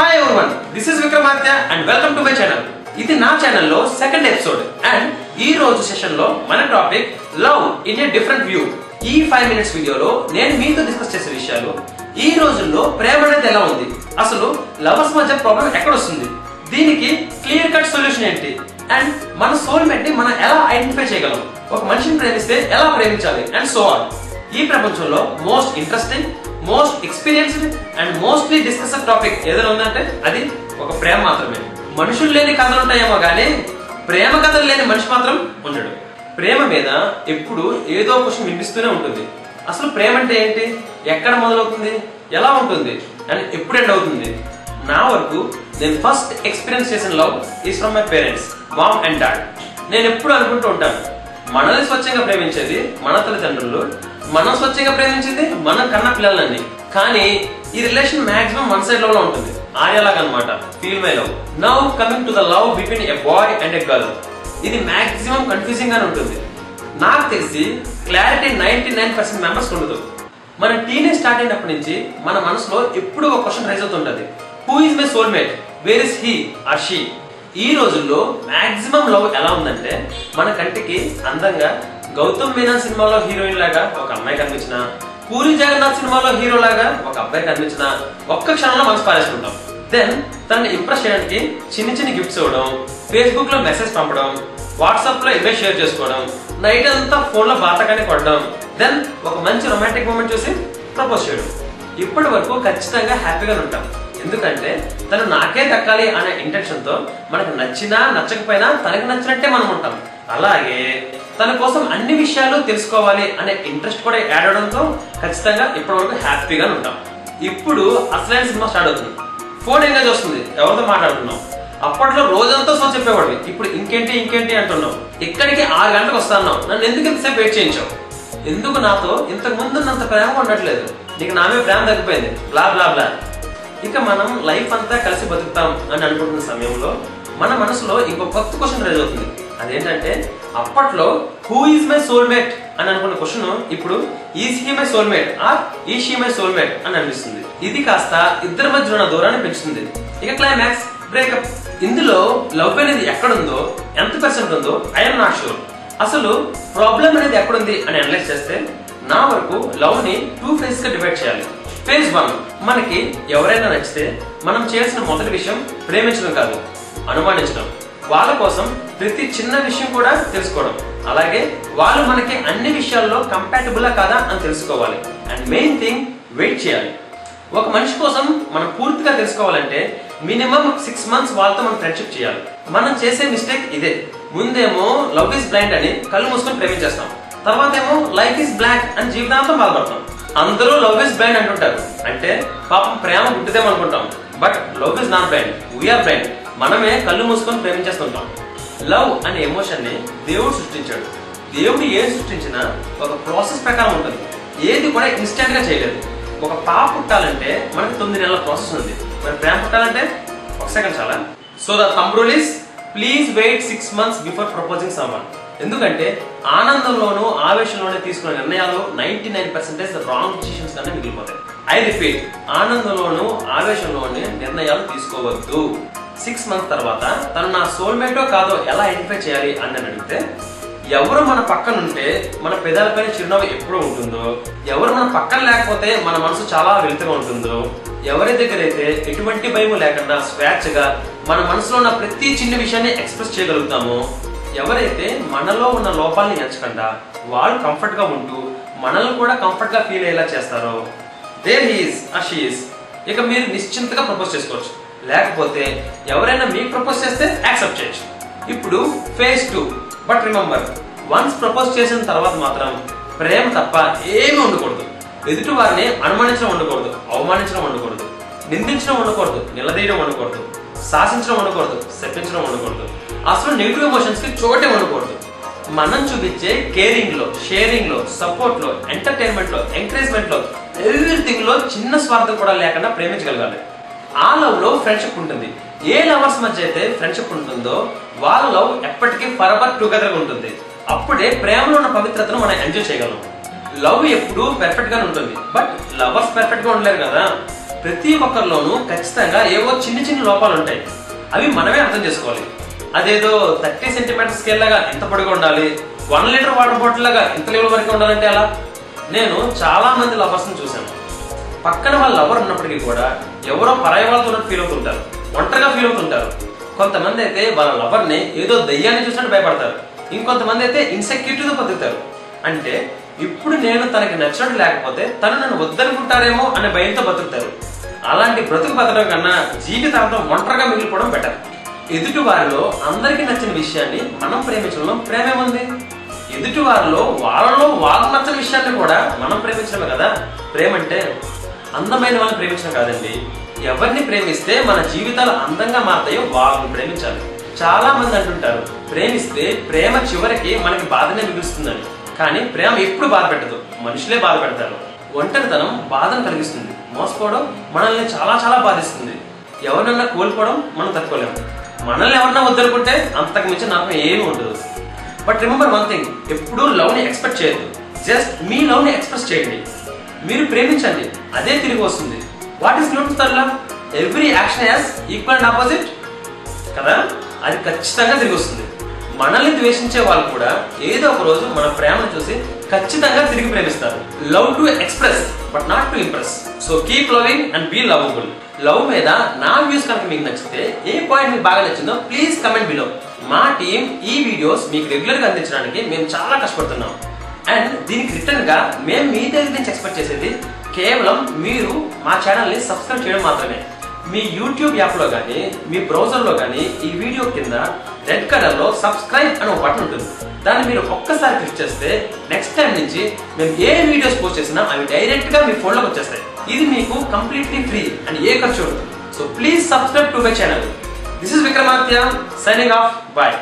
Hi everyone this is Vikramaditya and welcome to my channel ఇది నా ఛానల్లో second episode and ఈ రోజు సెషన్లో మన topic love in a different view ఈ ఫైవ్ మినిట్స్ వీడియోలో నేను మీతో డిస్కస్ చేసే విషయాలు ఈ రోజుల్లో ప్రేమ అనేది ఎలా ఉంది? అసలు లవర్స్ మధ్య ప్రాబ్లం ఎక్కడ వస్తుంది? దీనికి క్లియర్ కట్ సొల్యూషన్ ఏంటి? అండ్ మన సోల్మేట్ని మనం ఎలా ఐడెంటిఫై చేయగలం? ఒక మనిషిని ప్రేమిస్తే ఎలా ప్రేమించాలి? అండ్ సో ఆన్ ఈ ప్రపంచంలో most interesting most experienced and mostly discuss topic ఏదైనా ఉందంటే అది ఒక ప్రేమ మాత్రమే. మనుషులు లేని కథలు ఉంటాయేమో కానీ ప్రేమ కథలు లేని మనిషి మాత్రం ఉండడు. ప్రేమ మీద ఎప్పుడు ఏదో క్వశ్చన్ వినిపిస్తూనే ఉంటుంది. అసలు ప్రేమ అంటే ఏంటి? ఎక్కడ మొదలవుతుంది? ఎలా ఉంటుంది? అండ్ ఎప్పుడు ఎండ్ అవుతుంది? నా వరకు నేను ఫస్ట్ ఎక్స్పీరియన్స్ చేసిన love is from my parents mom and dad నేను ఎప్పుడు అనుకుంటూ ఉంటాను. మనల్ని స్వచ్ఛంగా ప్రేమించేది మన తల్లిదండ్రులు మనం స్వచ్ఛంగా ప్రేమించింది మన కన్న పిల్లలని కానీ ఈ రిలేషన్ మాక్సిమం వన్ సైడ్లో ఉంటుంది. ఆర్యలాగా అనమాట feel my love now coming to the love between a boy and a girl ఇది మాక్సిమం కన్ఫ్యూజింగ్ గానే ఉంటుంది. నాకు తెలిసి clarity ninety nine percent members ఉండదు. మన టీనేజ్ స్టార్ట్ అయినప్పటి నుంచి మన మనసులో ఎప్పుడూ ఒక question rise అవుతుంటది who is my soulmate where is he or she ఈ రోజుల్లో మాక్సిమం లవ్ ఎలా ఉందంటే మన కంటికి అందంగా గౌతమ్ మీనన్ సినిమాలో హీరోయిన్ లాగా ఒక అమ్మాయి కనిపించిన పూరి జగన్నాథ్ సినిమాలో హీరో లాగా ఒక అబ్బాయి కనిపించిన ఒక్క క్షణంలో మనసు పారేసుకుంటాం. దెన్ తనని ఇంప్రెస్ చేయడానికి చిన్న చిన్న గిఫ్ట్స్ ఇవ్వడం ఫేస్బుక్లో మెసేజ్ పంపడం వాట్సాప్లో ఇమేజ్ షేర్ చేసుకోవడం నైట్ అంతా ఫోన్లో బాతకాన్ని కొట్టడం. దెన్ ఒక మంచి రొమాంటిక్ మూమెంట్ చూసి ప్రపోజ్ చేయడం. ఇప్పటి వరకు ఖచ్చితంగా హ్యాపీగా ఉంటాం. ఎందుకంటే తను నాకే దక్కాలి అనే ఇంటెన్షన్తో మనకు నచ్చినా నచ్చకపోయినా తనకి నచ్చినట్టే మనం ఉంటాం. అలాగే తన కోసం అన్ని విషయాలు తెలుసుకోవాలి అనే ఇంట్రెస్ట్ కూడా యాడ్ అవడంతో ఖచ్చితంగా ఇప్పటివరకు హ్యాపీగా ఉంటాం. ఇప్పుడు అసలైన సినిమా స్టార్ట్ అవుతుంది. ఫోన్ ఎంగేజ్ వస్తుంది. ఎవరితో మాట్లాడుతున్నాం అప్పట్లో రోజంతా సో చెప్పేవాడు ఇప్పుడు ఇంకేంటి ఇంకేంటి అంటున్నావు ఇక్కడికి ఆరు గంటలకు వస్తాను నన్ను ఎందుకు ఇంతసేపు వెయిట్ చేయించావు? ఎందుకు నాతో ఇంతకు ముందు అంత ప్రేమ ఉండట్లేదు? నీకు నా మీద ప్రేమ తగ్గిపోయింది. బ్లా బ్లా బ్లా ఇక మనం లైఫ్ అంతా కలిసి బతుకుతాం అని అనుకుంటున్న సమయంలో మన మనసులో ఇంకో కొత్త క్వశ్చన్ రైజ్ అవుతుంది. అదేంటంటే అప్పట్లో హూ ఈజ్ మై సోల్మేట్ అని అనుకున్న క్వశ్చన్ ఇప్పుడు is he my soulmate or is he my soulmate అని అనిపిస్తుంది. ఇది కాస్త ఇద్దరి మధ్య ఉన్న దూరాన్ని పెంచుతుంది. ఇక క్లైమాక్స్ బ్రేకప్ ఇందులో లవ్ అనేది ఎక్కడుందో ఎంత పర్సెంట్ ఉందో ఐఎమ్ నాట్ షూర్ అసలు ప్రాబ్లం అనేది ఎక్కడుంది అని అనలైజ్ చేస్తే నా వరకు లవ్ని టూ ఫేజ్గా డివైడ్ చేయాలి. ఫేజ్ వన్ మనకి ఎవరైనా నచ్చితే మనం చేయాల్సిన మొదటి విషయం ప్రేమించడం కాదు అనుమానించడం. వాళ్ళ కోసం ప్రతి చిన్న విషయం కూడా తెలుసుకోవడం. అలాగే వాళ్ళు మనకి అన్ని విషయాల్లో కంపాటబులా కాదా అని తెలుసుకోవాలి. అండ్ మెయిన్ థింగ్ వెయిట్ చేయాలి. ఒక మనిషి కోసం మనం పూర్తిగా తెలుసుకోవాలంటే మినిమం సిక్స్ మంత్స్ వాళ్ళతో మనం ఫ్రెండ్షిప్ చేయాలి. మనం చేసే మిస్టేక్ ఇదే. ముందేమో లవ్ ఇస్ బ్లైండ్ అని కళ్ళు మూసుకొని ప్రేమించేస్తాం. తర్వాత ఏమో లైఫ్ ఇస్ బ్లాక్ అని జీవితాంతం బాధపడతాం. అందరూ లవ్ ఇస్ బ్లైండ్ అంటుంటారు. అంటే పాపం ప్రేమ గుడ్డిదేమో అనుకుంటాం. But love is not blind we're blind మనమే కళ్ళు మూసుకొని ప్రేమించేస్తుంటాం. లవ్ అనే ఎమోషన్ని దేవుడు సృష్టించాడు. దేవుడు ఏం సృష్టించినా ఒక ప్రాసెస్ ప్రకారం ఉంటుంది. ఏది కూడా ఇన్స్టెంట్గా చేయలేదు. ఒక పాప పుట్టాలంటే మనకి తొమ్మిది నెలల ప్రాసెస్ ఉంది. మరి ప్రేమ పుట్టాలంటే ఒక సెకండ్ చాలా. So the thumb rule is please wait six months before proposing someone ఎందుకంటే ఆనందంలోనూ ఆవేశంలోనే తీసుకున్న నిర్ణయాలు ninety nine percentage wrong decisions కన్నా మిగిలిపోతాయి. ఐ రిపీట్ ఆనందంలోనూ ఆవేశంలోనే నిర్ణయాలు తీసుకోవద్దు. సిక్స్ మంత్స్ తర్వాత తను నా సోల్మేటో కాదో ఎలా ఐడెంటిఫై చేయాలి అని అడిగితే ఎవరు మన పక్కన ఉంటే మన పెదాలపైన చిరునవ్వు ఎప్పుడు ఉంటుందో ఎవరు మన పక్కన లేకపోతే మన మనసు చాలా వెలుతుగా ఉంటుందో ఎవరి దగ్గర అయితే ఎటువంటి భయం లేకుండా స్వేచ్ఛగా మన మనసులో ఉన్న ప్రతి చిన్న విషయాన్ని ఎక్స్ప్రెస్ చేయగలుగుతామో ఎవరైతే మనలో ఉన్న లోపాలని ఎంచకుండా వాళ్ళు కంఫర్ట్గా ఉంటూ మనల్ని కూడా కంఫర్ట్గా ఫీల్ అయ్యేలా చేస్తారో దేర్ హీస్ అషీస్ ఇక మీరు నిశ్చింతగా ప్రపోజ్ చేసుకోవచ్చు. లేకపోతే ఎవరైనా మీకు ప్రపోజ్ చేస్తే యాక్సెప్ట్ చేయొచ్చు. ఇప్పుడు phase two but remember once propose చేసిన తర్వాత మాత్రం ప్రేమ తప్ప ఏమీ ఉండకూడదు. ఎదుటి వారిని అనుమానించడం ఉండకూడదు అవమానించడం ఉండకూడదు నిందించడం ఉండకూడదు నిలదీయడం ఉండకూడదు శాసించడం ఉండకూడదు శపించడం ఉండకూడదు. అసలు నెగిటివ్ ఎమోషన్స్కి చోటే ఉండకూడదు. మనం చూపించే కేరింగ్లో షేరింగ్లో సపోర్ట్లో ఎంటర్టైన్మెంట్లో ఎంకరేజ్మెంట్లో ఎవ్రీథింగ్లో చిన్న స్వార్థం కూడా లేకుండా ప్రేమించగలగాలి. ఆ లవ్లో ఫ్రెండ్షిప్ ఉంటుంది. ఏ లవర్స్ మధ్య అయితే ఫ్రెండ్షిప్ ఉంటుందో వాళ్ళ లవ్ ఎప్పటికీ ఫర్ఎవర్ టుగెదర్ ఉంటుంది. అప్పుడే ప్రేమలో ఉన్న పవిత్రతను మనం ఎంజాయ్ చేయగలం. లవ్ ఎప్పుడు పెర్ఫెక్ట్ ఉంటుంది. బట్ లవర్స్ పెర్ఫెక్ట్గా ఉండలేరు కదా. ప్రతి ఒక్కరిలోనూ ఖచ్చితంగా ఏవో చిన్న చిన్న లోపాలు ఉంటాయి. అవి మనమే అర్థం చేసుకోవాలి. అదేదో థర్టీ సెంటీమీటర్ స్కేల్ లాగా ఎంత పొడిగా ఉండాలి? వన్ లీటర్ వాటర్ బాటిల్ లాగా ఇంత లెవెల్ వరకు ఉండాలంటే అలా నేను చాలా మంది లవర్స్ చూశాను. పక్కన వాళ్ళ లవర్ ఉన్నప్పటికీ కూడా ఎవరో పరాయి వాళ్ళతో ఫీల్ అవుతుంటారు. ఒంటరిగా ఫీల్ అవుతుంటారు. కొంతమంది అయితే వాళ్ళ లవర్ని ఏదో దయ్యాన్ని చూసినట్టు భయపడతారు. ఇంకొంతమంది అయితే ఇన్సెక్యూరిటీతో బతుకుతారు. అంటే ఇప్పుడు నేను తనకి నచ్చినట్టు లేకపోతే తను నన్ను వద్దనుకుంటారేమో అనే భయంతో బతుకుతారు. అలాంటి బ్రతుకు బతకడం కన్నా జీవితాంతం ఒంటరిగా మిగిలిపోవడం బెటర్ ఎదుటి వారిలో అందరికీ నచ్చిన విషయాన్ని మనం ప్రేమించడంలో ప్రేమేముంది ఎదుటి వారిలో వాళ్ళలో వాళ్ళు నచ్చని విషయాన్ని కూడా మనం ప్రేమించడమే కదా. ప్రేమ అంటే అందమైన వాళ్ళని ప్రేమించడం కాదండి. ఎవరిని ప్రేమిస్తే మన జీవితాలు అందంగా మారతాయో వాళ్ళని ప్రేమించాలి. చాలా మంది అంటుంటారు ప్రేమిస్తే ప్రేమ చివరికి మనకి బాధనే మిగులుస్తుందని. కానీ ప్రేమ ఎప్పుడు బాధ పెట్టదు మనుషులే బాధ పెడతారు. ఒంటరితనం బాధను కలిగిస్తుంది మోసపోవడం మనల్ని చాలా చాలా బాధిస్తుంది. ఎవరినన్నా కోల్పోవడం మనం తట్టుకోలేము. మనల్ని ఎవరన్నా వద్దనుకుంటే అంతకు మించి నాకు ఏమీ ఉండదు. బట్ రిమెంబర్ వన్ థింగ్ ఎప్పుడూ లవ్ని ఎక్స్పెక్ట్ చేయదు జస్ట్ మీ లవ్ని ఎక్స్ప్రెస్ చేయండి. మీరు ప్రేమించండి. అదే తిరిగి వస్తుంది. What is note third law every action as equal and opposite కదా? అది ఖచ్చితంగా తిరిగి వస్తుంది. మనల్ని ద్వేషించే వాళ్ళు కూడా ఏదో ఒక రోజు మన ప్రేమను చూసి ఖచ్చితంగా తిరిగి ప్రేమిస్తారు. Love to express but not to impress so keep loving and be lovable love మీద నా వ్యూస్ కనుక మీకు నచ్చితే ఏ పాయింట్ మీకు బాగా నచ్చిందో ప్లీజ్ కమెంట్ బిలో మా టీం ఈ వీడియోస్ మీకు రెగ్యులర్గా అందించడానికి మేము చాలా కష్టపడుతున్నాం. అండ్ దీనికి రిటర్న్గా మేము మీ దగ్గర నుంచి ఎక్స్పెక్ట్ చేసేది కేవలం మీరు మా ఛానల్ని సబ్స్క్రైబ్ చేయడం మాత్రమే. మీ యూట్యూబ్ యాప్లో కానీ మీ బ్రౌజర్లో కానీ ఈ వీడియో కింద రెడ్ కలర్లో సబ్స్క్రైబ్ అని ఒక బటన్ ఉంటుంది. దాన్ని మీరు ఒక్కసారి క్లిక్ చేస్తే నెక్స్ట్ టైం నుంచి మేము ఏ వీడియోస్ పోస్ట్ చేసినా అవి డైరెక్ట్గా మీ ఫోన్లోకి వచ్చేస్తాయి. ఇది మీకు కంప్లీట్లీ ఫ్రీ అండ్ ఏ ఖర్చు ఉంటుంది so please subscribe to my channel this is Vikramadya signing off bye